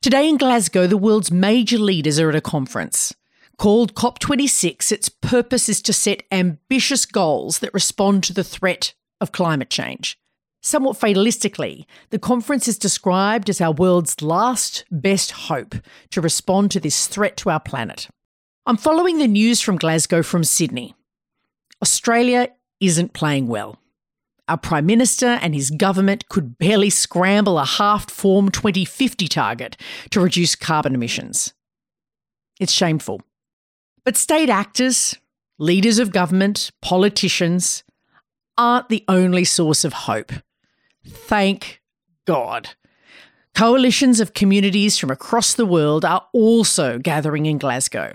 Today in Glasgow, the world's major leaders are at a conference. Called COP26, its purpose is to set ambitious goals that respond to the threat of climate change. Somewhat fatalistically, the conference is described as our world's last best hope to respond to this threat to our planet. I'm following the news from Glasgow from Sydney. Australia isn't playing well. Our Prime Minister and his government could barely scramble a half formed 2050 target to reduce carbon emissions. It's shameful. But state actors, leaders of government, politicians aren't the only source of hope. Thank God. Coalitions of communities from across the world are also gathering in Glasgow.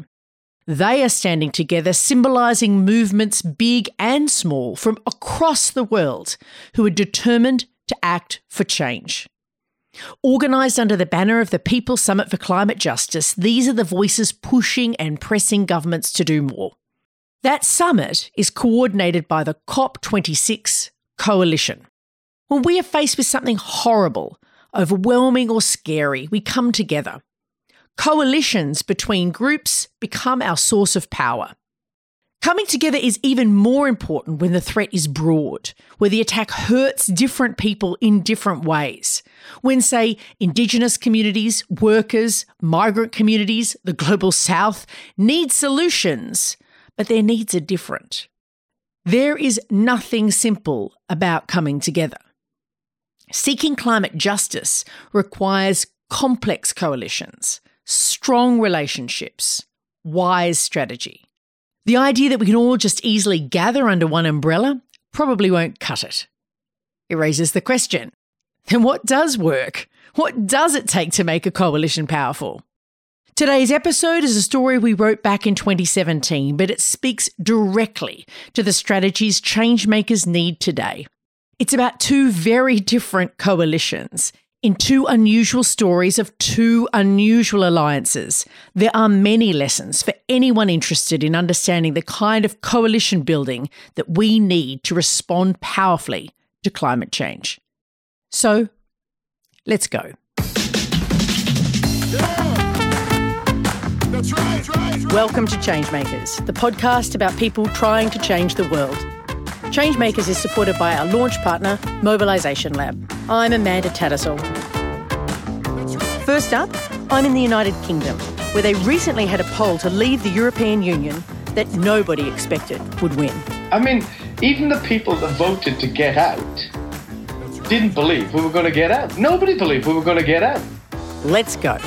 They are standing together, symbolising movements big and small from across the world who are determined to act for change. Organised under the banner of the People Summit for Climate Justice, these are the voices pushing and pressing governments to do more. That summit is coordinated by the COP26 Coalition. When we are faced with something horrible, overwhelming, or scary, we come together. Coalitions between groups become our source of power. Coming together is even more important when the threat is broad, where the attack hurts different people in different ways. When, say, Indigenous communities, workers, migrant communities, the global south need solutions, but their needs are different. There is nothing simple about coming together. Seeking climate justice requires complex coalitions, strong relationships, wise strategy. The idea that we can all just easily gather under one umbrella probably won't cut it. It raises the question then what does work? What does it take to make a coalition powerful? Today's episode is a story we wrote back in 2017, but it speaks directly to the strategies changemakers need today. It's about two very different coalitions in two unusual stories of two unusual alliances. There are many lessons for anyone interested in understanding the kind of coalition building that we need to respond powerfully to climate change. So, let's go. Welcome to Changemakers, the podcast about people trying to change the world. Changemakers is supported by our launch partner, Mobilisation Lab. I'm Amanda Tattersall. First up, I'm in the United Kingdom, where they recently had a poll to leave the European Union that nobody expected would win. I mean, even the people that voted to get out didn't believe we were going to get out. Nobody believed we were going to get out. Let's go.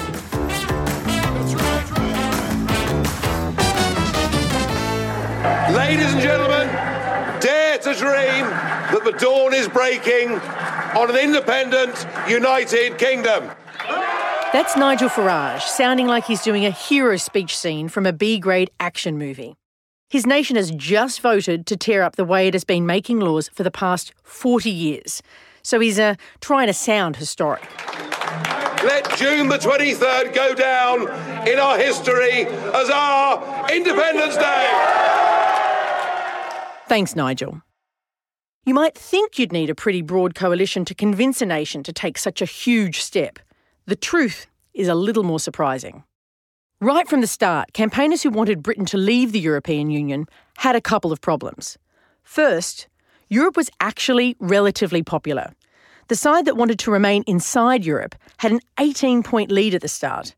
Ladies and gentlemen, dare to dream that the dawn is breaking on an independent, united kingdom. That's Nigel Farage, sounding like he's doing a hero speech scene from a B grade action movie. His nation has just voted to tear up the way it has been making laws for the past 40 years. So he's uh, trying to sound historic. Let June the 23rd go down in our history as our Independence Day. Thanks, Nigel. You might think you'd need a pretty broad coalition to convince a nation to take such a huge step. The truth is a little more surprising. Right from the start, campaigners who wanted Britain to leave the European Union had a couple of problems. First, Europe was actually relatively popular. The side that wanted to remain inside Europe had an 18 point lead at the start.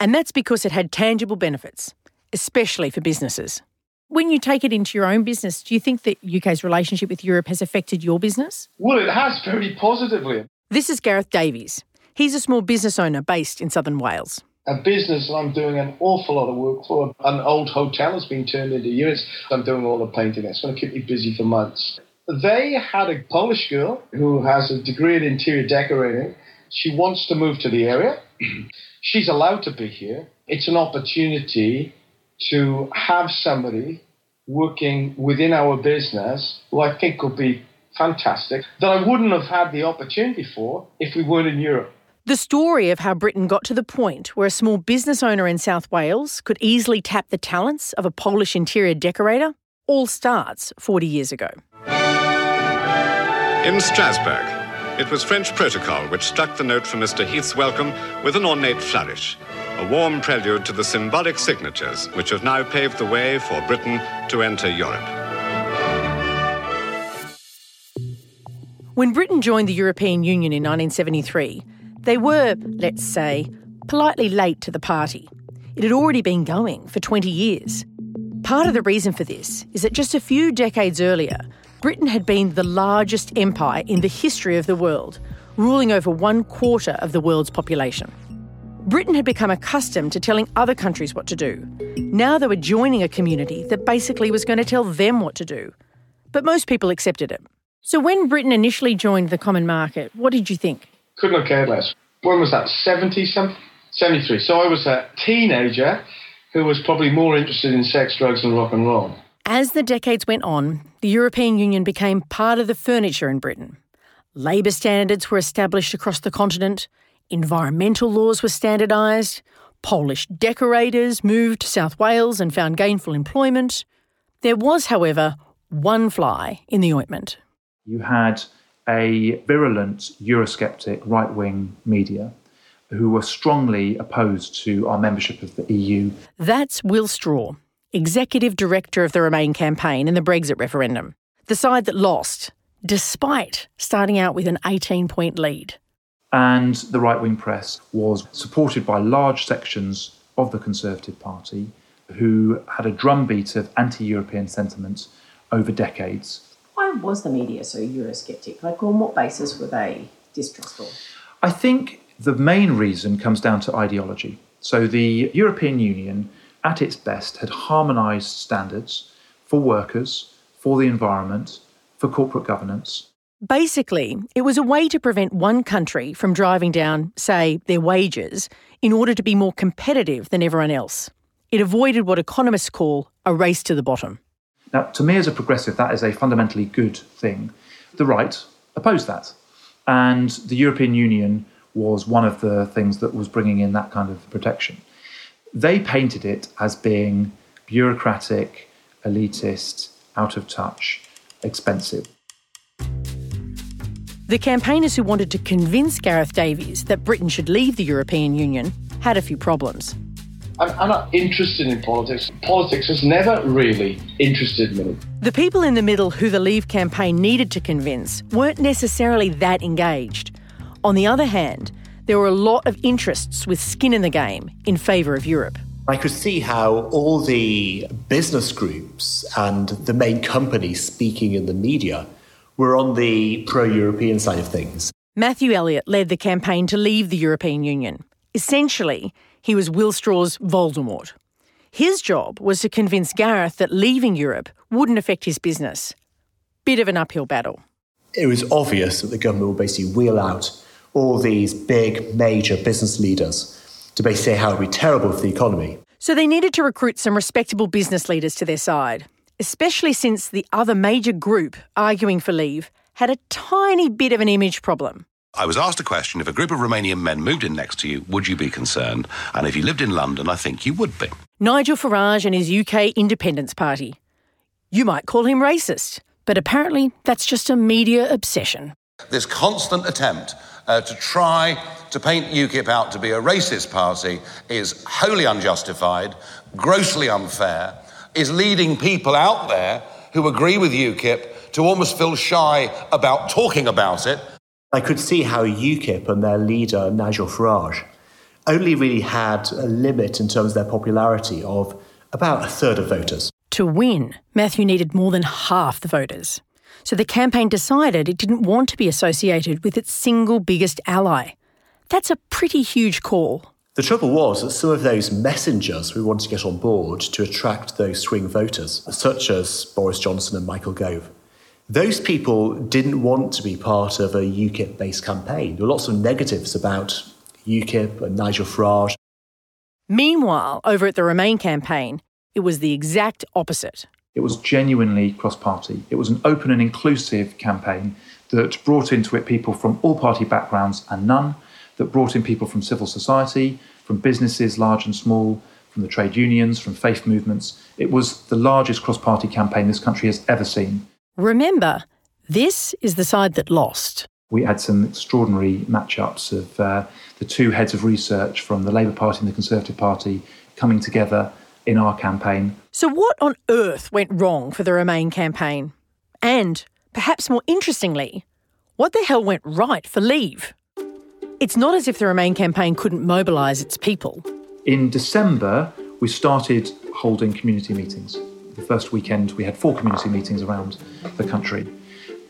And that's because it had tangible benefits, especially for businesses. When you take it into your own business, do you think that UK's relationship with Europe has affected your business? Well, it has very positively. This is Gareth Davies. He's a small business owner based in southern Wales. A business I'm doing an awful lot of work for. An old hotel has been turned into units. I'm doing all the painting. It's going to keep me busy for months. They had a Polish girl who has a degree in interior decorating. She wants to move to the area. She's allowed to be here. It's an opportunity to have somebody working within our business who I think could be fantastic that I wouldn't have had the opportunity for if we weren't in Europe. The story of how Britain got to the point where a small business owner in South Wales could easily tap the talents of a Polish interior decorator all starts 40 years ago. In Strasbourg, It was French protocol which struck the note for Mr. Heath's welcome with an ornate flourish, a warm prelude to the symbolic signatures which have now paved the way for Britain to enter Europe. When Britain joined the European Union in 1973, they were, let's say, politely late to the party. It had already been going for 20 years. Part of the reason for this is that just a few decades earlier, Britain had been the largest empire in the history of the world, ruling over one quarter of the world's population. Britain had become accustomed to telling other countries what to do. Now they were joining a community that basically was going to tell them what to do. But most people accepted it. So when Britain initially joined the common market, what did you think? Couldn't have cared less. When was that? 70 something? 73. So I was a teenager who was probably more interested in sex, drugs, and rock and roll. As the decades went on, the European Union became part of the furniture in Britain. Labour standards were established across the continent, environmental laws were standardised, Polish decorators moved to South Wales and found gainful employment. There was, however, one fly in the ointment. You had a virulent Eurosceptic right wing media who were strongly opposed to our membership of the EU. That's Will Straw, executive director of the Remain campaign in the Brexit referendum, the side that lost, despite starting out with an 18 point lead. And the right wing press was supported by large sections of the Conservative Party who had a drumbeat of anti European sentiment over decades. Why was the media so Eurosceptic? Like, on what basis were they distrustful? I think the main reason comes down to ideology. So the European Union at its best, had harmonised standards for workers, for the environment, for corporate governance. Basically, it was a way to prevent one country from driving down, say, their wages in order to be more competitive than everyone else. It avoided what economists call a race to the bottom. Now, to me as a progressive, that is a fundamentally good thing. The right opposed that. And the European Union was one of the things that was bringing in that kind of protection. They painted it as being bureaucratic, elitist, out of touch, expensive. The campaigners who wanted to convince Gareth Davies that Britain should leave the European Union had a few problems. I'm, I'm, not interested in politics. Politics has never really interested me. The people in the middle who the Leave campaign needed to convince weren't necessarily that engaged. On the other hand, there were a lot of interests with skin in the game in favour of Europe. I could see how all the business groups and the main companies speaking in the media were on the pro European side of things. Matthew Elliott led the campaign to leave the European Union. Essentially, he was Will Straw's Voldemort. His job was to convince Gareth that leaving Europe wouldn't affect his business. Bit of an uphill battle. It was obvious that the government would basically wheel out all these big, major business leaders to basically say how it would be terrible for the economy. So they needed to recruit some respectable business leaders to their side, especially since the other major group arguing for leave had a tiny bit of an image problem. I was asked a question if a group of Romanian men moved in next to you, would you be concerned? And if you lived in London, I think you would be. Nigel Farage and his UK Independence Party. You might call him racist, but apparently that's just a media obsession. This constant attempt uh, to try to paint UKIP out to be a racist party is wholly unjustified, grossly unfair, is leading people out there who agree with UKIP to almost feel shy about talking about it. I could see how UKIP and their leader, Nigel Farage, only really had a limit in terms of their popularity of about a third of voters. To win, Matthew needed more than half the voters. So the campaign decided it didn't want to be associated with its single biggest ally. That's a pretty huge call. The trouble was that some of those messengers we wanted to get on board to attract those swing voters, such as Boris Johnson and Michael Gove, those people didn't want to be part of a UKIP based campaign. There were lots of negatives about UKIP and Nigel Farage. Meanwhile, over at the Remain campaign, it was the exact opposite. It was genuinely cross party. It was an open and inclusive campaign that brought into it people from all party backgrounds and none, that brought in people from civil society, from businesses, large and small, from the trade unions, from faith movements. It was the largest cross party campaign this country has ever seen. Remember, this is the side that lost. We had some extraordinary matchups of uh, the two heads of research from the Labour Party and the Conservative Party coming together in our campaign. So, what on earth went wrong for the Remain campaign? And, perhaps more interestingly, what the hell went right for Leave? It's not as if the Remain campaign couldn't mobilise its people. In December, we started holding community meetings. The first weekend, we had four community meetings around the country.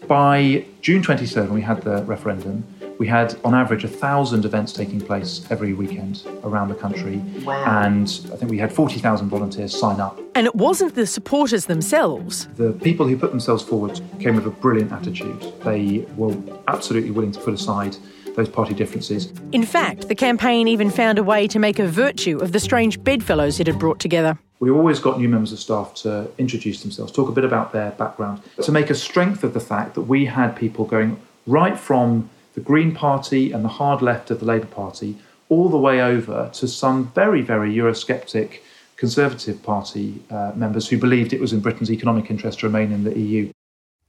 By June 27, we had the referendum. We had, on average, a thousand events taking place every weekend around the country. Wow. And I think we had 40,000 volunteers sign up. And it wasn't the supporters themselves. The people who put themselves forward came with a brilliant attitude. They were absolutely willing to put aside those party differences. In fact, the campaign even found a way to make a virtue of the strange bedfellows it had brought together. We always got new members of staff to introduce themselves, talk a bit about their background, to make a strength of the fact that we had people going right from the Green Party and the hard left of the Labour Party all the way over to some very, very Eurosceptic Conservative Party uh, members who believed it was in Britain's economic interest to remain in the EU.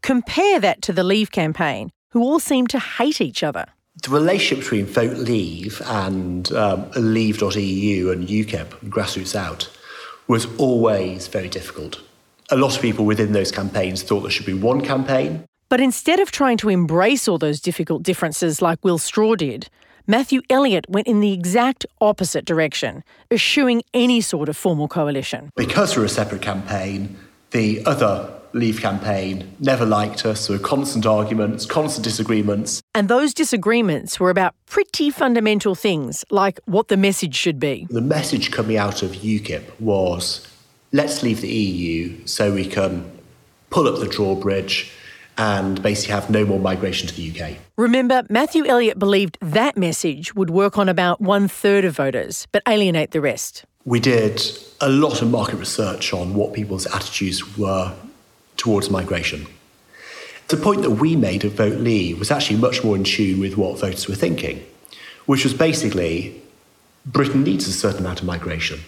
Compare that to the Leave campaign, who all seemed to hate each other. The relationship between Vote Leave and um, Leave.eu and UKIP, Grassroots Out, was always very difficult. A lot of people within those campaigns thought there should be one campaign. But instead of trying to embrace all those difficult differences like Will Straw did, Matthew Elliott went in the exact opposite direction, eschewing any sort of formal coalition. Because we're a separate campaign, the other Leave campaign never liked us. There were constant arguments, constant disagreements. And those disagreements were about pretty fundamental things, like what the message should be. The message coming out of UKIP was let's leave the EU so we can pull up the drawbridge and basically have no more migration to the UK. Remember, Matthew Elliott believed that message would work on about one third of voters, but alienate the rest. We did a lot of market research on what people's attitudes were towards migration. The point that we made at Vote Leave was actually much more in tune with what voters were thinking, which was basically Britain needs a certain amount of migration.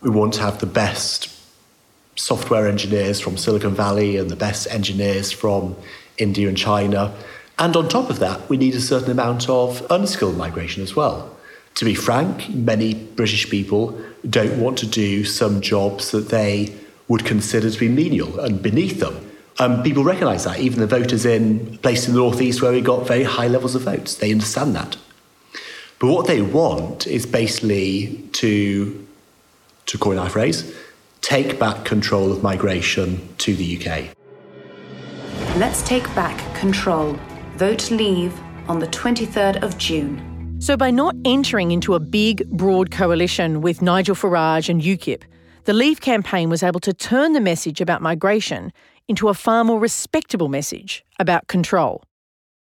We want to have the best software engineers from Silicon Valley and the best engineers from India and China. And on top of that, we need a certain amount of unskilled migration as well. To be frank, many British people don't want to do some jobs that they would consider to be menial and beneath them. Um, people recognise that, even the voters in places in the northeast where we got very high levels of votes, they understand that. But what they want is basically to, to coin our phrase, take back control of migration to the UK. Let's take back control. Vote Leave on the 23rd of June. So, by not entering into a big, broad coalition with Nigel Farage and UKIP, the Leave campaign was able to turn the message about migration into a far more respectable message about control.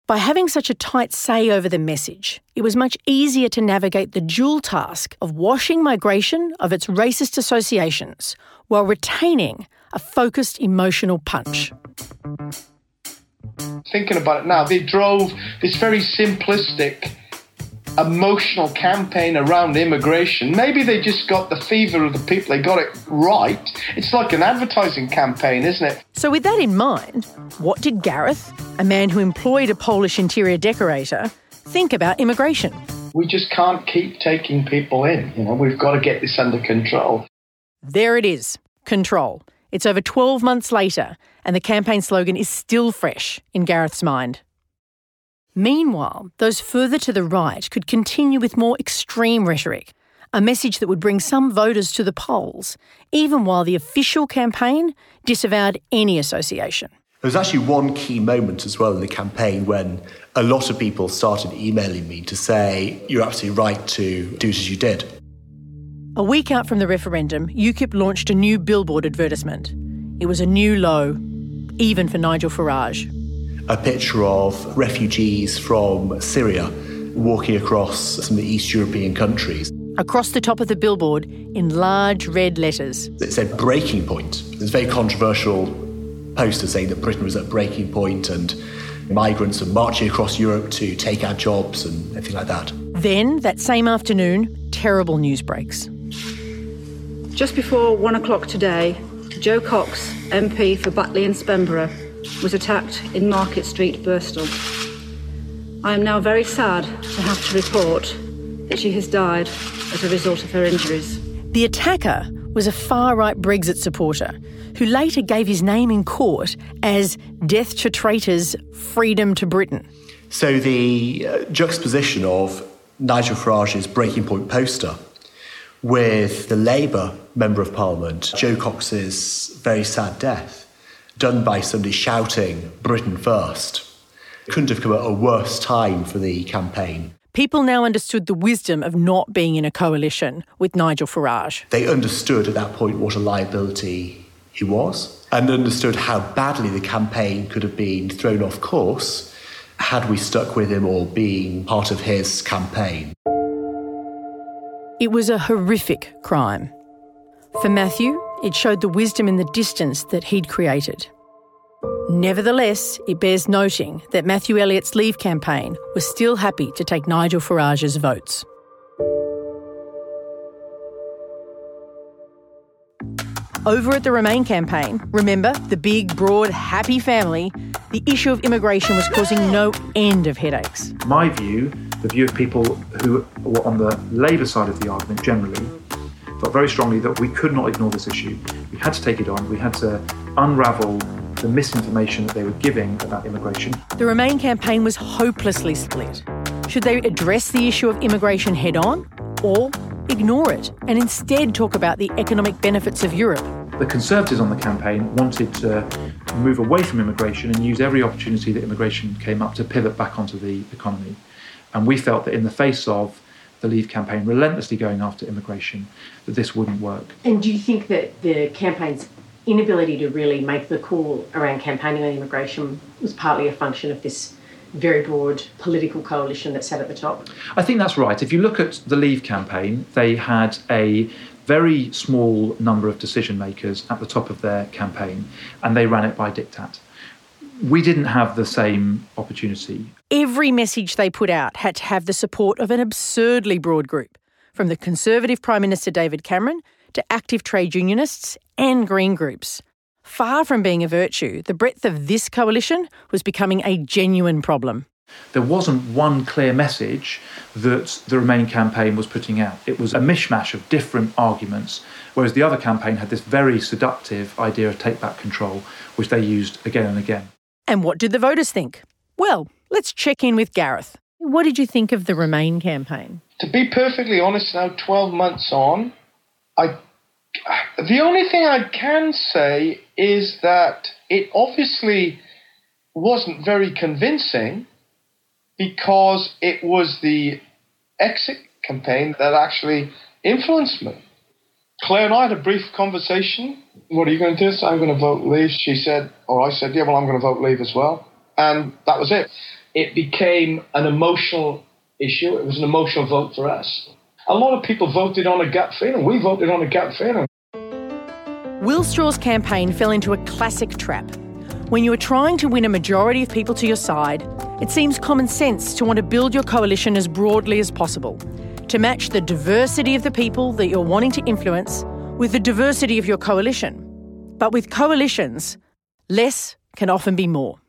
By having such a tight say over the message, it was much easier to navigate the dual task of washing migration of its racist associations while retaining a focused emotional punch. Thinking about it now, they drove this very simplistic emotional campaign around immigration. Maybe they just got the fever of the people. They got it right. It's like an advertising campaign, isn't it? So, with that in mind, what did Gareth, a man who employed a Polish interior decorator, think about immigration? We just can't keep taking people in. You know, we've got to get this under control. There it is control. It's over 12 months later, and the campaign slogan is still fresh in Gareth's mind. Meanwhile, those further to the right could continue with more extreme rhetoric, a message that would bring some voters to the polls, even while the official campaign disavowed any association. There was actually one key moment as well in the campaign when a lot of people started emailing me to say, You're absolutely right to do it as you did. A week out from the referendum, UKIP launched a new billboard advertisement. It was a new low, even for Nigel Farage a picture of refugees from Syria walking across some of the East European countries. Across the top of the billboard in large red letters. It said breaking point. There's a very controversial poster saying that Britain was at breaking point and migrants are marching across Europe to take our jobs and everything like that. Then, that same afternoon, terrible news breaks. Just before one o'clock today, Jo Cox, MP for Batley and Spenborough, was attacked in Market Street, Birstall. I am now very sad to have to report that she has died as a result of her injuries. The attacker was a far right Brexit supporter who later gave his name in court as Death to Traitors, Freedom to Britain. So the uh, juxtaposition of Nigel Farage's Breaking Point poster with the Labour Member of Parliament, Jo Cox's very sad death, done by somebody shouting Britain first, couldn't have come at a worse time for the campaign. People now understood the wisdom of not being in a coalition with Nigel Farage. They understood at that point what a liability he was and understood how badly the campaign could have been thrown off course had we stuck with him or been part of his campaign. It was a horrific crime. For Matthew, it showed the wisdom in the distance that he'd created. Nevertheless, it bears noting that Matthew Elliott's Leave campaign was still happy to take Nigel Farage's votes. Over at the Remain campaign, remember the big, broad, happy family, the issue of immigration was causing no end of headaches. My view, the view of people who were on the Labour side of the argument generally, felt very strongly that we could not ignore this issue. We had to take it on. We had to unravel the misinformation that they were giving about immigration. The Remain campaign was hopelessly split. Should they address the issue of immigration head on or ignore it and instead talk about the economic benefits of Europe? The Conservatives on the campaign wanted to move away from immigration and use every opportunity that immigration came up to pivot back onto the economy. And we felt that in the face of the Leave campaign relentlessly going after immigration, that this wouldn't work. And do you think that the campaign's inability to really make the call around campaigning on immigration was partly a function of this very broad political coalition that sat at the top? I think that's right. If you look at the Leave campaign, they had a very small number of decision makers at the top of their campaign, and they ran it by diktat. We didn't have the same opportunity. Every message they put out had to have the support of an absurdly broad group, from the Conservative Prime Minister David Cameron to active trade unionists and Green groups. Far from being a virtue, the breadth of this coalition was becoming a genuine problem. There wasn't one clear message that the Remain campaign was putting out. It was a mishmash of different arguments, whereas the other campaign had this very seductive idea of take back control, which they used again and again. And what did the voters think? Well, let's check in with Gareth. What did you think of the Remain campaign? To be perfectly honest, now 12 months on, I the only thing I can say is that it obviously wasn't very convincing because it was the exit campaign that actually influenced me. Claire and I had a brief conversation. What are you going to do? So I'm going to vote leave. She said, or I said, yeah, well, I'm going to vote leave as well. And that was it. It became an emotional issue. It was an emotional vote for us. A lot of people voted on a gut feeling. We voted on a gut feeling. Will Straw's campaign fell into a classic trap. When you are trying to win a majority of people to your side, it seems common sense to want to build your coalition as broadly as possible, to match the diversity of the people that you're wanting to influence with the diversity of your coalition. But with coalitions, less can often be more.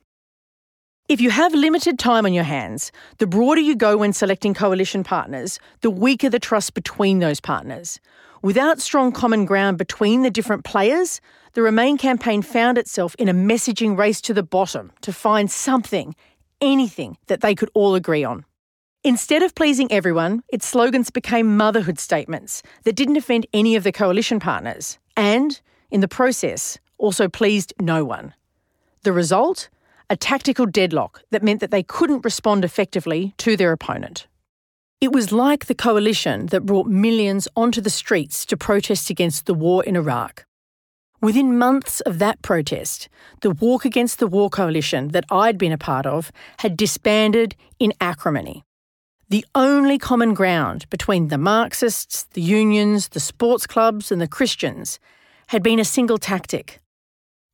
If you have limited time on your hands, the broader you go when selecting coalition partners, the weaker the trust between those partners. Without strong common ground between the different players, the Remain campaign found itself in a messaging race to the bottom to find something, anything that they could all agree on. Instead of pleasing everyone, its slogans became motherhood statements that didn't offend any of the coalition partners and, in the process, also pleased no one. The result? a tactical deadlock that meant that they couldn't respond effectively to their opponent. It was like the coalition that brought millions onto the streets to protest against the war in Iraq. Within months of that protest, the Walk Against the War coalition that I'd been a part of had disbanded in acrimony. The only common ground between the Marxists, the unions, the sports clubs, and the Christians had been a single tactic.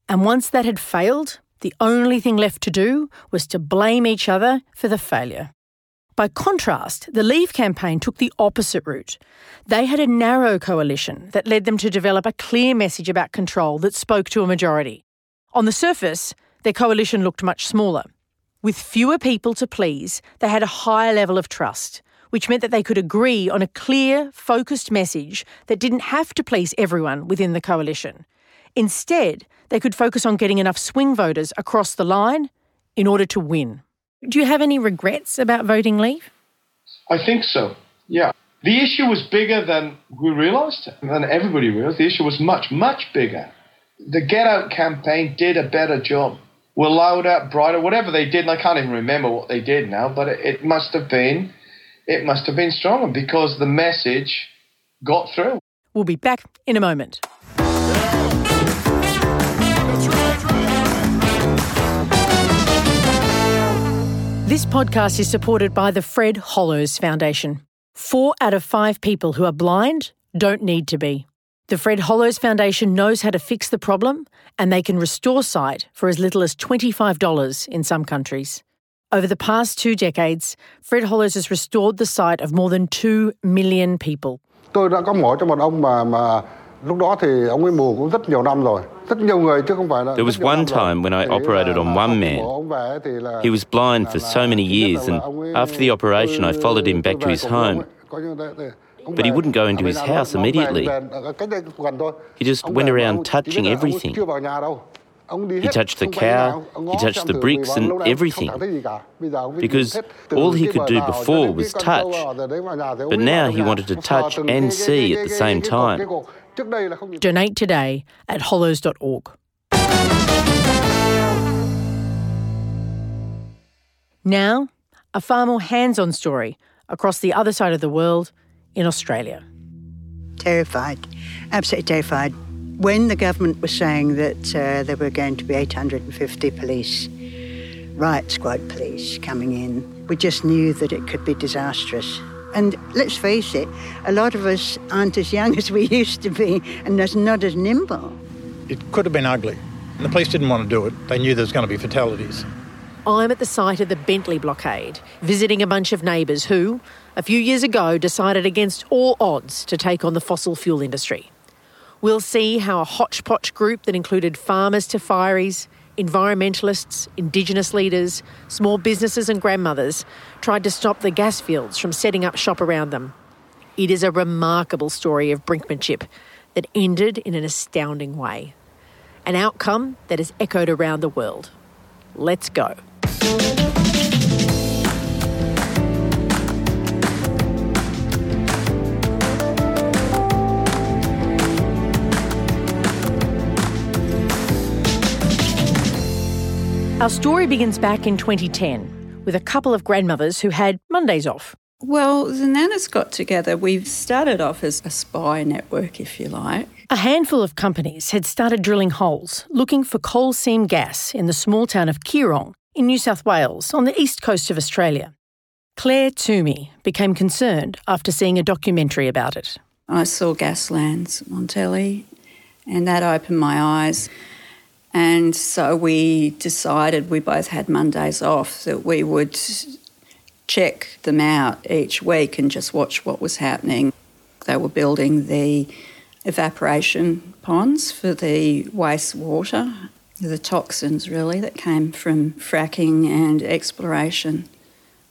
And once that had failed, the only thing left to do was to blame each other for the failure. By contrast, the Leave campaign took the opposite route. They had a narrow coalition that led them to develop a clear message about control that spoke to a majority. On the surface, their coalition looked much smaller. With fewer people to please, they had a higher level of trust, which meant that they could agree on a clear, focused message that didn't have to please everyone within the coalition. Instead, they could focus on getting enough swing voters across the line in order to win. Do you have any regrets about voting leave? I think so, yeah. The issue was bigger than we realised, than everybody realised. The issue was much, much bigger. The Get Out campaign did a better job. Were louder, brighter, whatever they did, and I can't even remember what they did now, but it, it must have been it must have been stronger because the message got through. We'll be back in a moment. This podcast is supported by the Fred Hollows Foundation. Four out of five people who are blind don't need to be. The Fred Hollows Foundation knows how to fix the problem, and they can restore sight for as little as $25 in some countries. Over the past two decades, Fred Hollows has restored the sight of more than 2 million people. Tôi đã có mổ cho một ông mà mà lúc đó thì ông ấy mù cũng rất nhiều năm rồi. Rất nhiều người chứ không phải là There was one time when I operated on one man. He was blind for so many years and after the operation I followed him back to his home. But he wouldn't go into his house immediately. He just went around touching everything. He touched the cow, he touched the bricks and everything. Because all he could do before was touch. But now he wanted to touch and see at the same time. Donate today at hollows.org. Now, a far more hands on story across the other side of the world in Australia. Terrified, absolutely terrified. When the government was saying that uh, there were going to be 850 police, riot squad police coming in, we just knew that it could be disastrous. And let's face it, a lot of us aren't as young as we used to be and not as nimble. It could have been ugly. And the police didn't want to do it. They knew there was going to be fatalities. I'm at the site of the Bentley blockade, visiting a bunch of neighbours who, a few years ago, decided against all odds to take on the fossil fuel industry. We'll see how a hodgepodge group that included farmers to fireys, environmentalists, Indigenous leaders, small businesses, and grandmothers tried to stop the gas fields from setting up shop around them. It is a remarkable story of brinkmanship that ended in an astounding way. An outcome that has echoed around the world. Let's go. Our story begins back in 2010 with a couple of grandmothers who had Mondays off. Well, the Nanas got together. We've started off as a spy network, if you like. A handful of companies had started drilling holes looking for coal seam gas in the small town of Keerrong in New South Wales on the east coast of Australia. Claire Toomey became concerned after seeing a documentary about it. I saw Gaslands on telly, and that opened my eyes. And so we decided, we both had Mondays off, that we would check them out each week and just watch what was happening. They were building the evaporation ponds for the wastewater, the toxins really that came from fracking and exploration.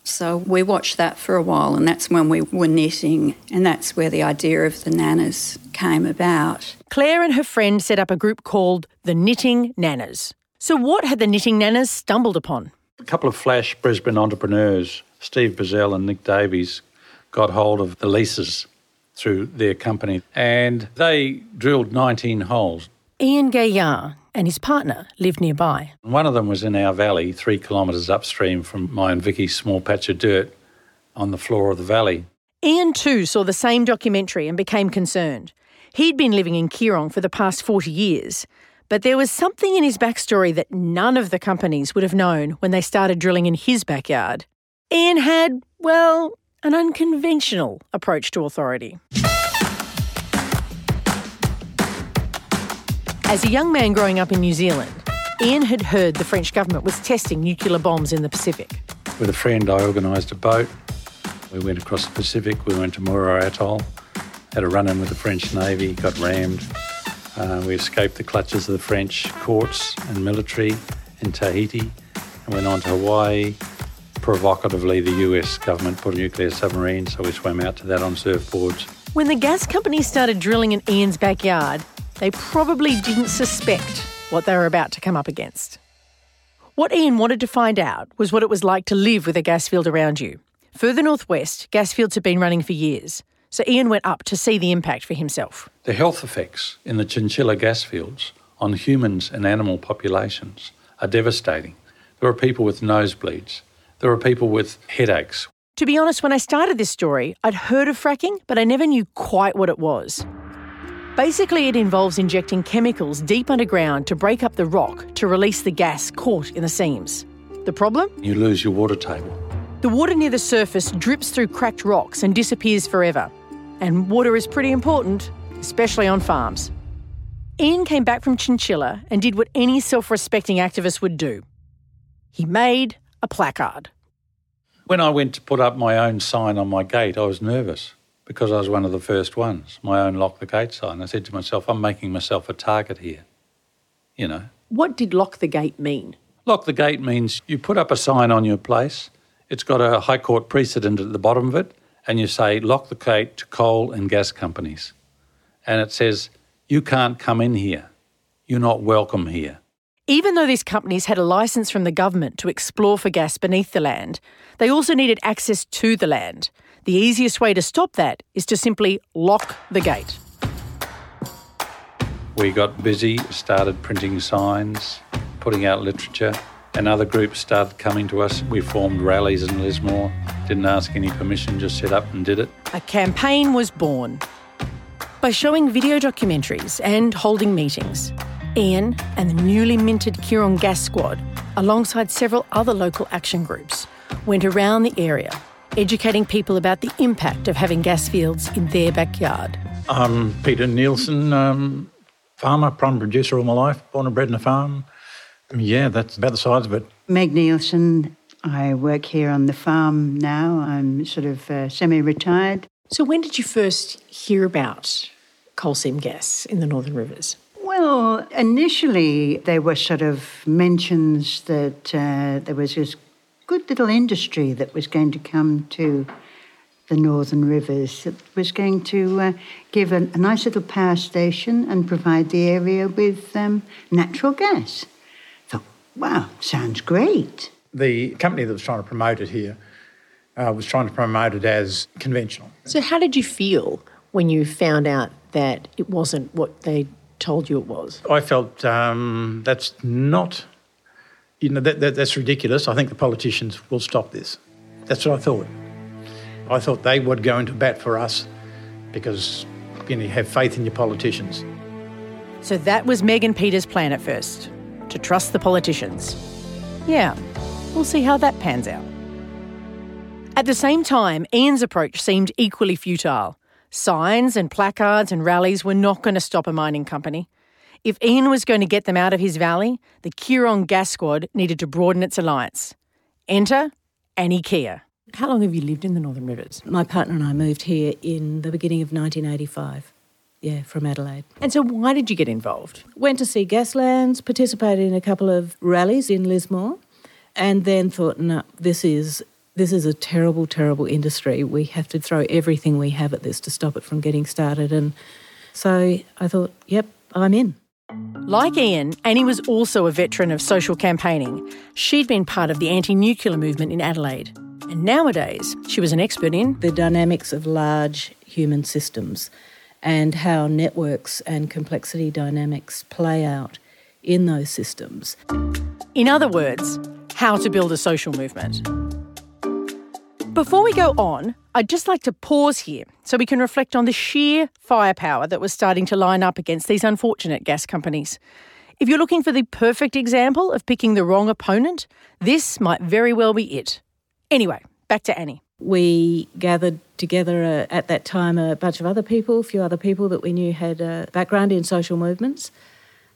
So we watched that for a while, and that's when we were knitting, and that's where the idea of the nanas came about. Claire and her friend set up a group called the Knitting Nanas. So, what had the Knitting Nanas stumbled upon? A couple of flash Brisbane entrepreneurs, Steve Bazell and Nick Davies, got hold of the leases through their company, and they drilled 19 holes. Ian Gaillard and his partner lived nearby. One of them was in our valley, three kilometres upstream from my and Vicky's small patch of dirt on the floor of the valley. Ian too saw the same documentary and became concerned. He'd been living in Keerrong for the past 40 years, but there was something in his backstory that none of the companies would have known when they started drilling in his backyard. Ian had, well, an unconventional approach to authority. As a young man growing up in New Zealand, Ian had heard the French government was testing nuclear bombs in the Pacific. With a friend, I organised a boat. We went across the Pacific, we went to Muro Atoll, had a run in with the French Navy, got rammed. Uh, we escaped the clutches of the French courts and military in Tahiti and went on to Hawaii. Provocatively, the US government put a nuclear submarine, so we swam out to that on surfboards. When the gas company started drilling in Ian's backyard, they probably didn't suspect what they were about to come up against. What Ian wanted to find out was what it was like to live with a gas field around you. Further northwest, gas fields have been running for years, so Ian went up to see the impact for himself. The health effects in the chinchilla gas fields on humans and animal populations are devastating. There are people with nosebleeds, there are people with headaches. To be honest, when I started this story, I'd heard of fracking, but I never knew quite what it was. Basically, it involves injecting chemicals deep underground to break up the rock to release the gas caught in the seams. The problem? You lose your water table. The water near the surface drips through cracked rocks and disappears forever. And water is pretty important, especially on farms. Ian came back from Chinchilla and did what any self respecting activist would do he made a placard. When I went to put up my own sign on my gate, I was nervous because I was one of the first ones, my own lock the gate sign. I said to myself, I'm making myself a target here. You know. What did lock the gate mean? Lock the gate means you put up a sign on your place, it's got a High Court precedent at the bottom of it, and you say, lock the gate to coal and gas companies. And it says, you can't come in here. You're not welcome here. Even though these companies had a license from the government to explore for gas beneath the land, they also needed access to the land. The easiest way to stop that is to simply lock the gate. We got busy, started printing signs, putting out literature, and other groups started coming to us. We formed rallies in Lismore, didn't ask any permission, just set up and did it. A campaign was born. By showing video documentaries and holding meetings, Ian and the newly minted Keerrong Gas Squad, alongside several other local action groups, went around the area educating people about the impact of having gas fields in their backyard. I'm Peter Nielsen, um, farmer, prime producer all my life, born and bred in a farm. Yeah, that's about the size of it. Meg Nielsen, I work here on the farm now. I'm sort of uh, semi retired. So, when did you first hear about coal seam gas in the Northern Rivers? Well, initially there were sort of mentions that uh, there was this good little industry that was going to come to the Northern Rivers. It was going to uh, give a, a, nice little power station and provide the area with um, natural gas. I thought, wow, sounds great. The company that was trying to promote it here uh, was trying to promote it as conventional. So, how did you feel when you found out that it wasn't what they told you it was? I felt um, that's not you know, that, that, that's ridiculous. I think the politicians will stop this. That's what I thought. I thought they would go into bat for us because you know, you have faith in your politicians. So that was Megan Peters' plan at first to trust the politicians. Yeah, we'll see how that pans out. At the same time, Ian's approach seemed equally futile. Signs and placards and rallies were not going to stop a mining company. If Ian was going to get them out of his valley, the Keerrong Gas Squad needed to broaden its alliance. Enter Annie Kia. How long have you lived in the Northern Rivers? My partner and I moved here in the beginning of 1985. Yeah, from Adelaide. And so, why did you get involved? Went to see Gaslands, participated in a couple of rallies in Lismore, and then thought, no, this is this is a terrible, terrible industry. We have to throw everything we have at this to stop it from getting started. And so I thought, yep, I'm in. Like Ian, Annie was also a veteran of social campaigning. She'd been part of the anti nuclear movement in Adelaide. And nowadays, she was an expert in the dynamics of large human systems and how networks and complexity dynamics play out in those systems. In other words, how to build a social movement. Before we go on, I'd just like to pause here so we can reflect on the sheer firepower that was starting to line up against these unfortunate gas companies. If you're looking for the perfect example of picking the wrong opponent, this might very well be it. Anyway, back to Annie. We gathered together uh, at that time a bunch of other people, a few other people that we knew had a background in social movements,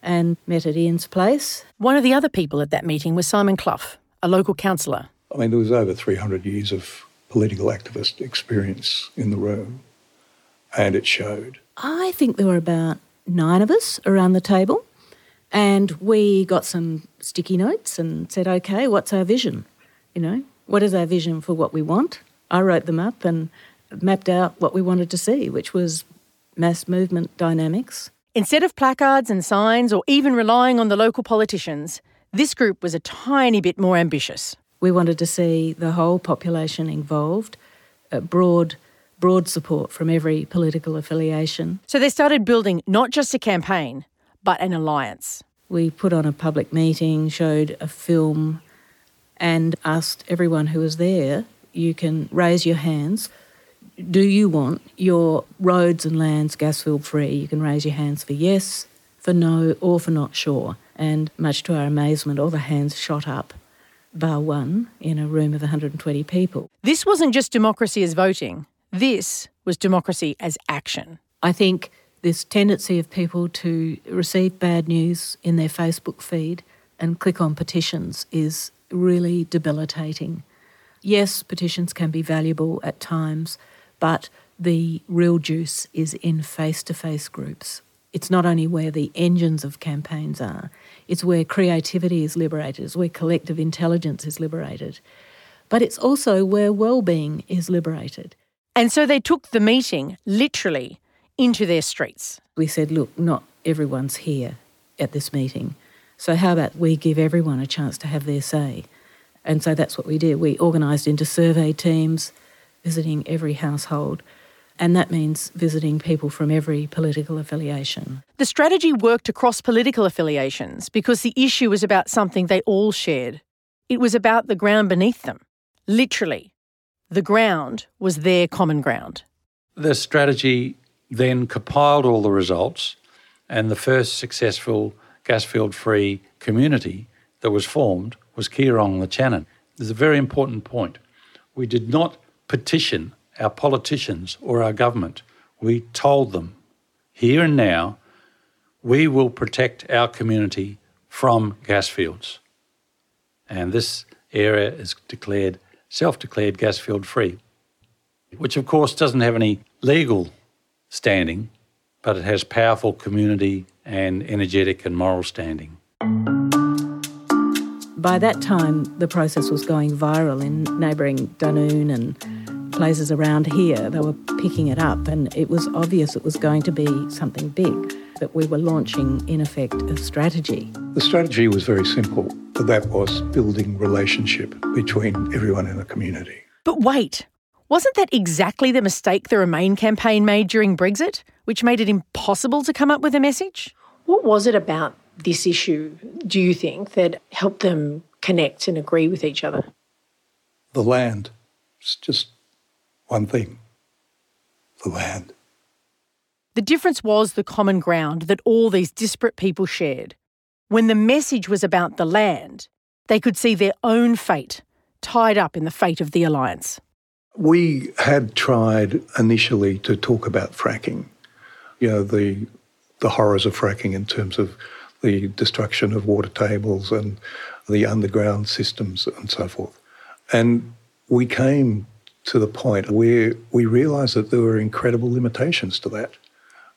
and met at Ian's place. One of the other people at that meeting was Simon Clough, a local councillor. I mean, there was over 300 years of political activist experience in the room, and it showed. I think there were about nine of us around the table, and we got some sticky notes and said, okay, what's our vision? You know, what is our vision for what we want? I wrote them up and mapped out what we wanted to see, which was mass movement dynamics. Instead of placards and signs or even relying on the local politicians, this group was a tiny bit more ambitious. We wanted to see the whole population involved, uh, broad, broad support from every political affiliation. So they started building not just a campaign, but an alliance. We put on a public meeting, showed a film, and asked everyone who was there you can raise your hands. Do you want your roads and lands gas field free? You can raise your hands for yes, for no, or for not sure. And much to our amazement, all the hands shot up, bar one, in a room of 120 people. This wasn't just democracy as voting, this was democracy as action. I think this tendency of people to receive bad news in their Facebook feed and click on petitions is really debilitating. Yes, petitions can be valuable at times, but the real juice is in face to face groups. It's not only where the engines of campaigns are, it's where creativity is liberated, it's where collective intelligence is liberated, but it's also where well-being is liberated. And so they took the meeting literally into their streets. We said, look, not everyone's here at this meeting. So how about we give everyone a chance to have their say? And so that's what we did. We organised into survey teams, visiting every household, and that means visiting people from every political affiliation. The strategy worked across political affiliations because the issue was about something they all shared. It was about the ground beneath them. Literally, the ground was their common ground. The strategy then compiled all the results, and the first successful gas field free community that was formed was Keerrong Latchanan. There's a very important point. We did not petition our politicians or our government. We told them, here and now, we will protect our community from gas fields. And this area is declared self declared gas field free, which of course doesn't have any legal standing, but it has powerful community and energetic and moral standing. By that time, the process was going viral in neighbouring Dunoon and places around here. They were picking it up, and it was obvious it was going to be something big, that we were launching, in effect, a strategy. The strategy was very simple, that was building relationship between everyone in the community. But wait, wasn't that exactly the mistake the Remain campaign made during Brexit, which made it impossible to come up with a message? What was it about this issue, do you think, that helped them connect and agree with each other? The land. It's just one thing the land. The difference was the common ground that all these disparate people shared. When the message was about the land, they could see their own fate tied up in the fate of the alliance. We had tried initially to talk about fracking, you know, the the horrors of fracking in terms of the destruction of water tables and the underground systems and so forth. And we came to the point where we realised that there were incredible limitations to that.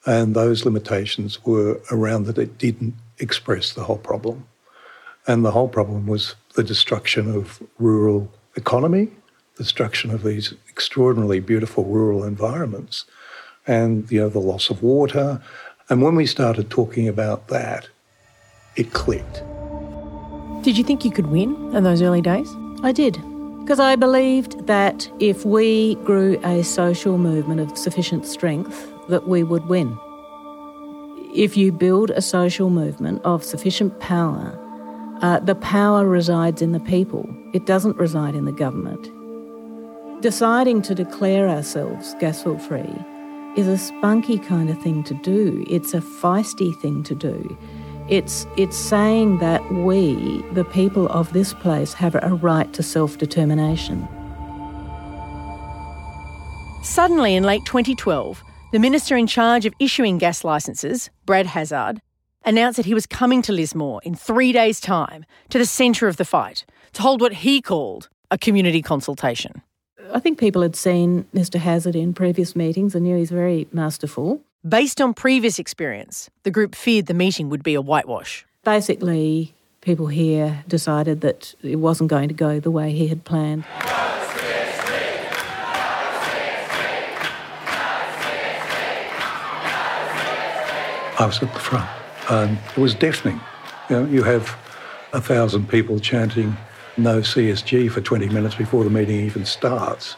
And those limitations were around that it didn't express the whole problem. And the whole problem was the destruction of rural economy, the destruction of these extraordinarily beautiful rural environments, and you know, the loss of water. And when we started talking about that, it clicked. Did you think you could win in those early days? I did. Because I believed that if we grew a social movement of sufficient strength, that we would win. If you build a social movement of sufficient power, uh, the power resides in the people. It doesn't reside in the government. Deciding to declare ourselves gasfield free is a spunky kind of thing to do. It's a feisty thing to do. It's, it's saying that we, the people of this place, have a right to self determination. Suddenly, in late 2012, the minister in charge of issuing gas licences, Brad Hazzard, announced that he was coming to Lismore in three days' time to the centre of the fight to hold what he called a community consultation. I think people had seen Mr. Hazzard in previous meetings and knew he's very masterful. Based on previous experience, the group feared the meeting would be a whitewash. Basically, people here decided that it wasn't going to go the way he had planned. I was at the front, and it was deafening. You know, you have a thousand people chanting no CSG for 20 minutes before the meeting even starts.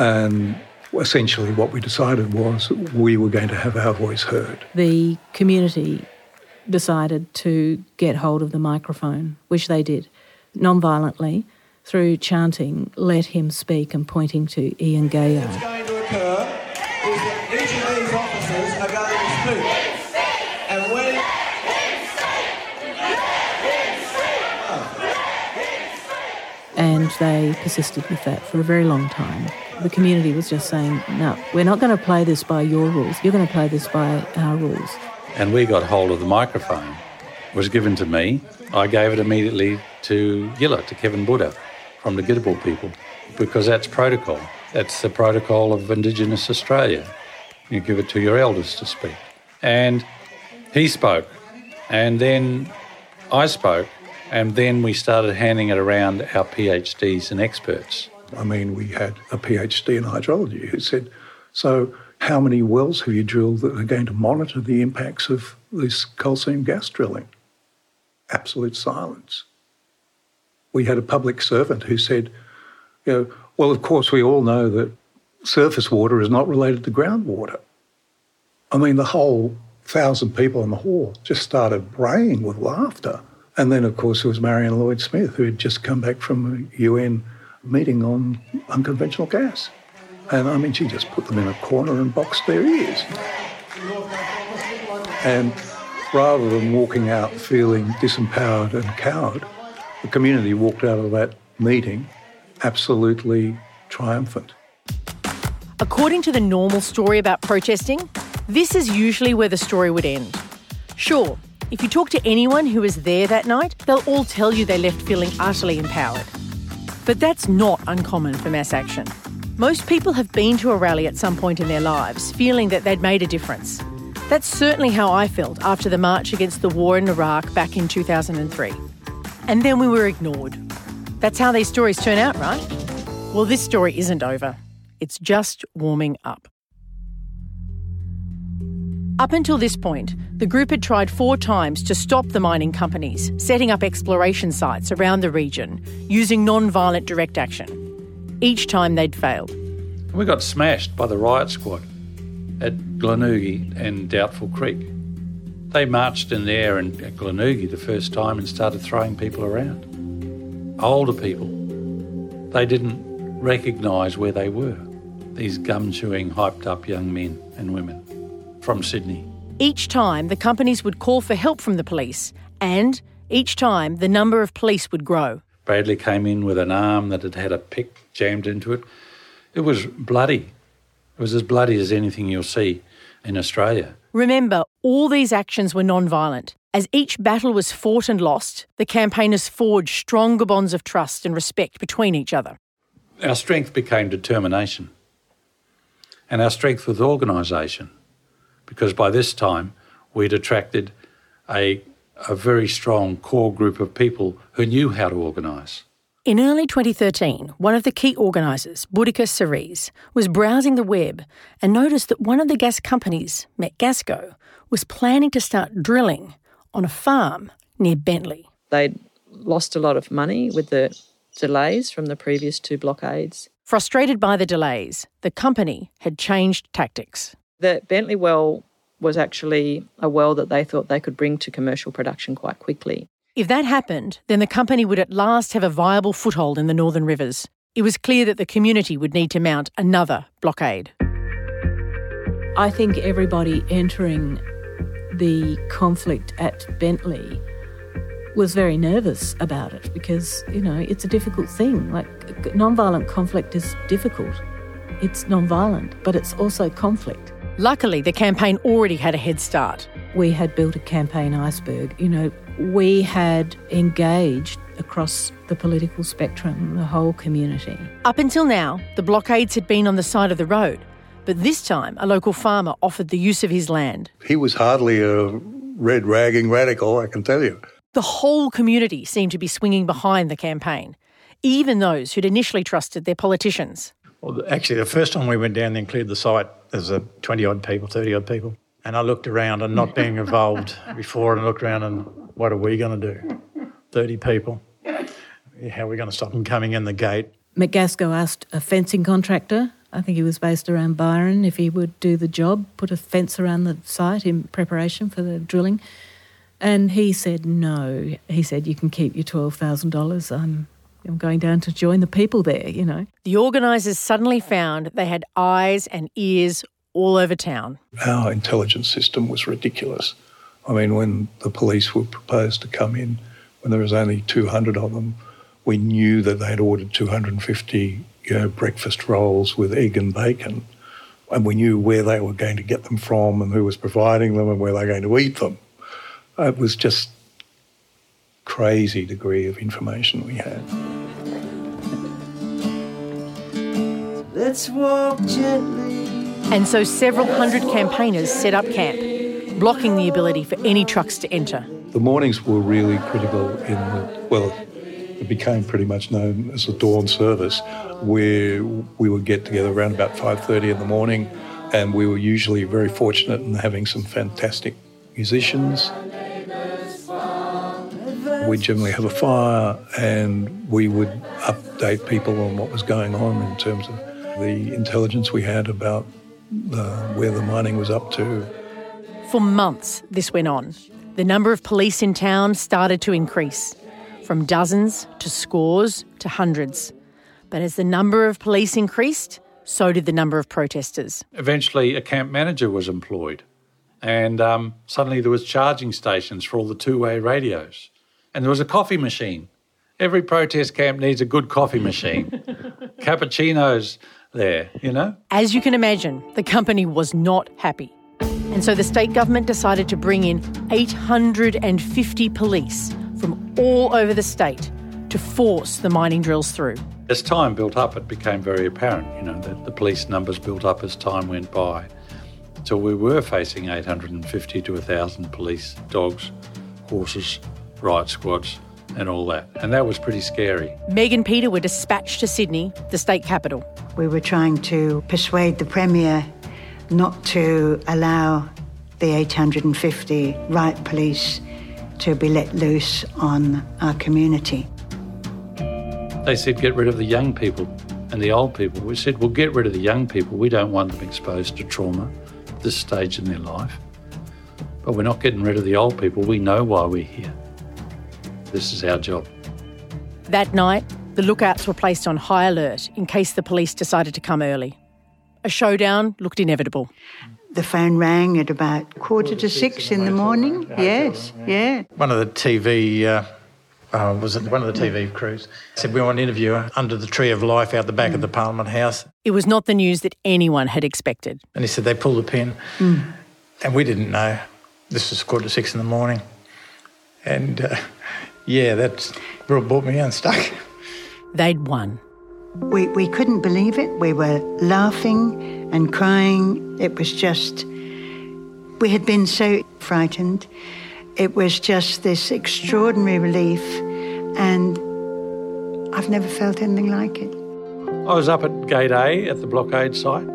And essentially, what we decided was we were going to have our voice heard. The community decided to get hold of the microphone, which they did non-violently through chanting, let him speak, and pointing to Ian Gaillard. What's going to occur is that each of these officers are going to speak. And when And they persisted with that for a very long time. The community was just saying, no, we're not going to play this by your rules. You're going to play this by our rules. And we got hold of the microphone. It was given to me. I gave it immediately to Gilla, to Kevin Buddha from the Gidabal people, because that's protocol. That's the protocol of Indigenous Australia. You give it to your elders to speak. And he spoke. And then I spoke. And then we started handing it around our PhDs and experts. I mean, we had a PhD in hydrology who said, So, how many wells have you drilled that are going to monitor the impacts of this coal seam gas drilling? Absolute silence. We had a public servant who said, you know, well, of course, we all know that surface water is not related to groundwater. I mean, the whole thousand people in the hall just started braying with laughter. And then, of course, there was Mariann Lloyd Smith, who had just come back from a UN meeting on unconventional gas. And I mean, she just put them in a corner and boxed their ears. And rather than walking out feeling disempowered and cowed, the community walked out of that meeting absolutely triumphant. According to the normal story about protesting, this is usually where the story would end. Sure, if you talk to anyone who was there that night, they'll all tell you they left feeling utterly empowered. But that's not uncommon for mass action. Most people have been to a rally at some point in their lives, feeling that they'd made a difference. That's certainly how I felt after the march against the war in Iraq back in 2003. And then we were ignored. That's how these stories turn out, right? Well, this story isn't over. It's just warming up. Up until this point, the group had tried four times to stop the mining companies setting up exploration sites around the region using non violent direct action. Each time they'd failed. We got smashed by the riot squad at Glenugie and Doubtful Creek. They marched in there and at Glenugie the first time and started throwing people around. Older people. They didn't recognise where they were. These gum chewing, hyped up young men and women from Sydney. Each time, the companies would call for help from the police, and each time, the number of police would grow. Bradley came in with an arm that had had a pick jammed into it. It was bloody. It was as bloody as anything you'll see in Australia. Remember, all these actions were non violent. As each battle was fought and lost, the campaigners forged stronger bonds of trust and respect between each other. Our strength became determination, and our strength was organisation because by this time we'd attracted a, a very strong core group of people who knew how to organise. In early 2013, one of the key organisers, Boudicca Cerese, was browsing the web and noticed that one of the gas companies, Metgasco, was planning to start drilling on a farm near Bentley. They'd lost a lot of money with the delays from the previous two blockades. Frustrated by the delays, the company had changed tactics. The Bentley well was actually a well that they thought they could bring to commercial production quite quickly. If that happened, then the company would at last have a viable foothold in the Northern Rivers. It was clear that the community would need to mount another blockade. I think everybody entering the conflict at Bentley was very nervous about it because, you know, it's a difficult thing. Like, non-violent conflict is difficult. It's non-violent, but it's also conflict. Luckily, the campaign already had a head start. We had built a campaign iceberg. You know, we had engaged across the political spectrum, the whole community. Up until now, the blockades had been on the side of the road, but this time a local farmer offered the use of his land. He was hardly a red ragging radical, I can tell you. The whole community seemed to be swinging behind the campaign, even those who'd initially trusted their politicians. Well, actually, the first time we went down there and cleared the site, there was a 20 odd people, 30 odd people. And I looked around and not being involved before, and I looked around and what are we going to do? 30 people. How are we going to stop them coming in the gate? Metgasco asked a fencing contractor, I think he was based around Byron, if he would do the job, put a fence around the site in preparation for the drilling. And he said no. He said, You can keep your $12,000. I'm, I'm going down to join the people there, you know. The organisers suddenly found they had eyes and ears all over town. Our intelligence system was ridiculous. I mean, when the police were proposed to come in, when there was only 200 of them, we knew that they had ordered 250 you know, breakfast rolls with egg and bacon. And we knew where they were going to get them from and who was providing them and where they were going to eat them. It was just crazy degree of information we had. Let's walk gently. And so several hundred campaigners set up camp, blocking the ability for any trucks to enter. The mornings were really critical in the, well, it became pretty much known as the dawn service, where we would get together around about 5.30 in the morning, and we were usually very fortunate in having some fantastic musicians. We'd generally have a fire, and we would update people on what was going on in terms of the intelligence we had about where the mining was up to. For months, this went on. The number of police in town started to increase, from dozens to scores to hundreds. But as the number of police increased, so did the number of protesters. Eventually, a camp manager was employed, and um, suddenly there was charging stations for all the two-way radios, and there was a coffee machine. Every protest camp needs a good coffee machine. Cappuccinos there, you know? As you can imagine, the company was not happy. And so the state government decided to bring in 850 police from all over the state to force the mining drills through. As time built up, it became very apparent, you know, that the police numbers built up as time went by. So we were facing 850 to 1,000 police, dogs, horses, riot squads, and all that. And that was pretty scary. Meg and Peter were dispatched to Sydney, the state capital. We were trying to persuade the Premier not to allow the 850 riot police to be let loose on our community. They said get rid of the young people and the old people. We said, well, get rid of the young people. We don't want them exposed to trauma at this stage in their life. But we're not getting rid of the old people. We know why we're here. This is our job. That night, the lookouts were placed on high alert in case the police decided to come early. A showdown looked inevitable. The phone rang at about quarter to six in the morning. Yes, yeah. One of the TV, uh, uh, was it one of the TV crews, said we want an interviewer under the tree of life out the back of the Parliament House. It was not the news that anyone had expected. And he said they pulled the pin, Mm. and we didn't know. This was quarter to six in the morning. And uh, yeah, that brought me unstuck. They'd won. We, we couldn't believe it. We were laughing and crying. It was just, we had been so frightened. It was just this extraordinary relief, and I've never felt anything like it. I was up at Gate A at the blockade site.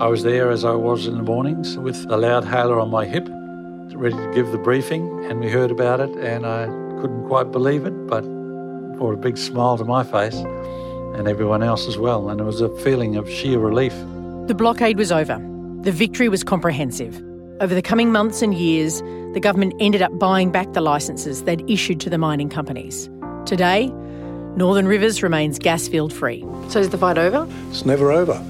I was there as I was in the mornings with the loud hailer on my hip, ready to give the briefing, and we heard about it, and I couldn't quite believe it, but brought a big smile to my face and everyone else as well, and it was a feeling of sheer relief. The blockade was over. The victory was comprehensive. Over the coming months and years, the government ended up buying back the licences they'd issued to the mining companies. Today, Northern Rivers remains gas field free. So is the fight over? It's never over.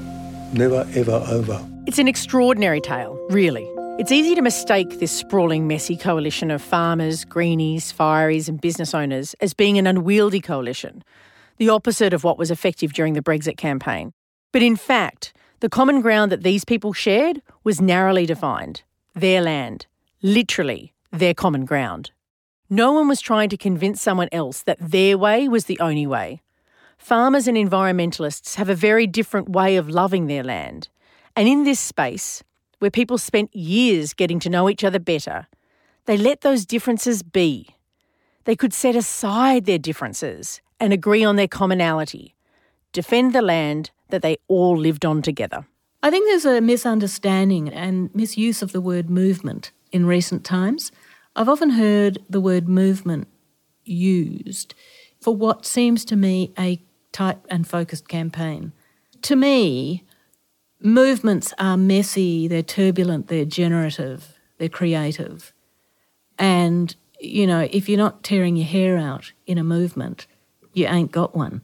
Never, ever over. It's an extraordinary tale, really. It's easy to mistake this sprawling, messy coalition of farmers, greenies, fireys, and business owners as being an unwieldy coalition, the opposite of what was effective during the Brexit campaign. But in fact, the common ground that these people shared was narrowly defined their land, literally their common ground. No one was trying to convince someone else that their way was the only way. Farmers and environmentalists have a very different way of loving their land. And in this space, where people spent years getting to know each other better, they let those differences be. they could set aside their differences and agree on their commonality, defend the land that they all lived on together. I think there's a misunderstanding and misuse of the word movement in recent times. I've often heard the word movement used for what seems to me a tight and focused campaign. To me, movements are messy, they're turbulent, they're generative, they're creative. And, you know, if you're not tearing your hair out in a movement, you ain't got one.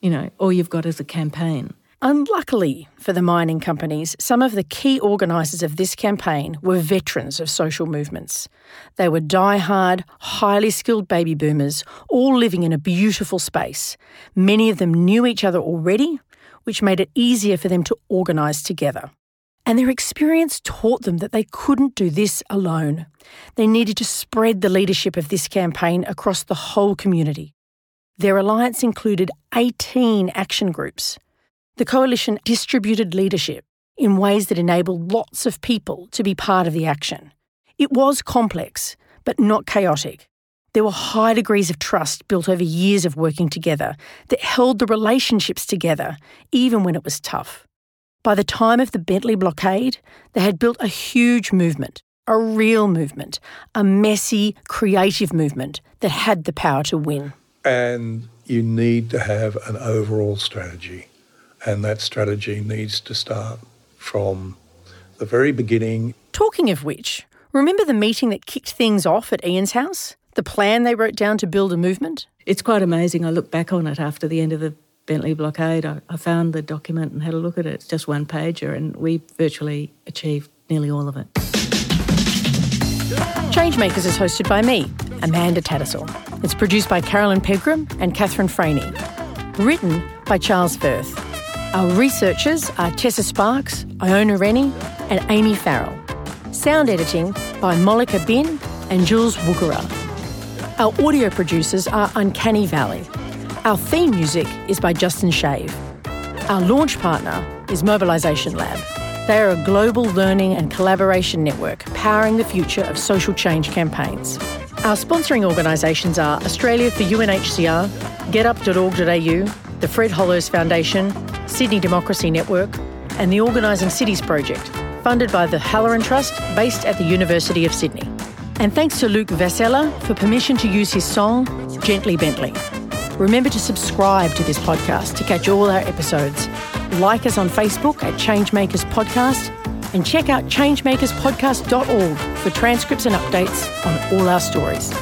You know, all you've got is a campaign. Unluckily for the mining companies, some of the key organisers of this campaign were veterans of social movements. They were die-hard, highly skilled baby boomers, all living in a beautiful space. Many of them knew each other already, which made it easier for them to organise together. And their experience taught them that they couldn't do this alone. They needed to spread the leadership of this campaign across the whole community. Their alliance included 18 action groups the coalition distributed leadership in ways that enabled lots of people to be part of the action. It was complex, but not chaotic. There were high degrees of trust built over years of working together that held the relationships together, even when it was tough. By the time of the Bentley blockade, they had built a huge movement, a real movement, a messy, creative movement that had the power to win. And you need to have an overall strategy. And that strategy needs to start from the very beginning. Talking of which, remember the meeting that kicked things off at Ian's house? The plan they wrote down to build a movement? It's quite amazing. I look back on it after the end of the Bentley blockade. I, I found the document and had a look at it. It's just one pager, and we virtually achieved nearly all of it. Changemakers is hosted by me, Amanda Tattersall. It's produced by Carolyn Pegram and Catherine Franey. Written by Charles Firth. Our researchers are Tessa Sparks, Iona Rennie, and Amy Farrell. Sound editing by Molika Bin and Jules Wukara. Our audio producers are Uncanny Valley. Our theme music is by Justin Shave. Our launch partner is Mobilisation Lab. They are a global learning and collaboration network powering the future of social change campaigns. Our sponsoring organisations are Australia for UNHCR, getup.org.au, the Fred Hollows Foundation, Sydney Democracy Network, and the Organising Cities Project, funded by the Halloran Trust based at the University of Sydney. And thanks to Luke Vassella for permission to use his song, Gently Bentley. Remember to subscribe to this podcast to catch all our episodes. Like us on Facebook at Changemakers Podcast and check out changemakerspodcast.org for transcripts and updates on all our stories.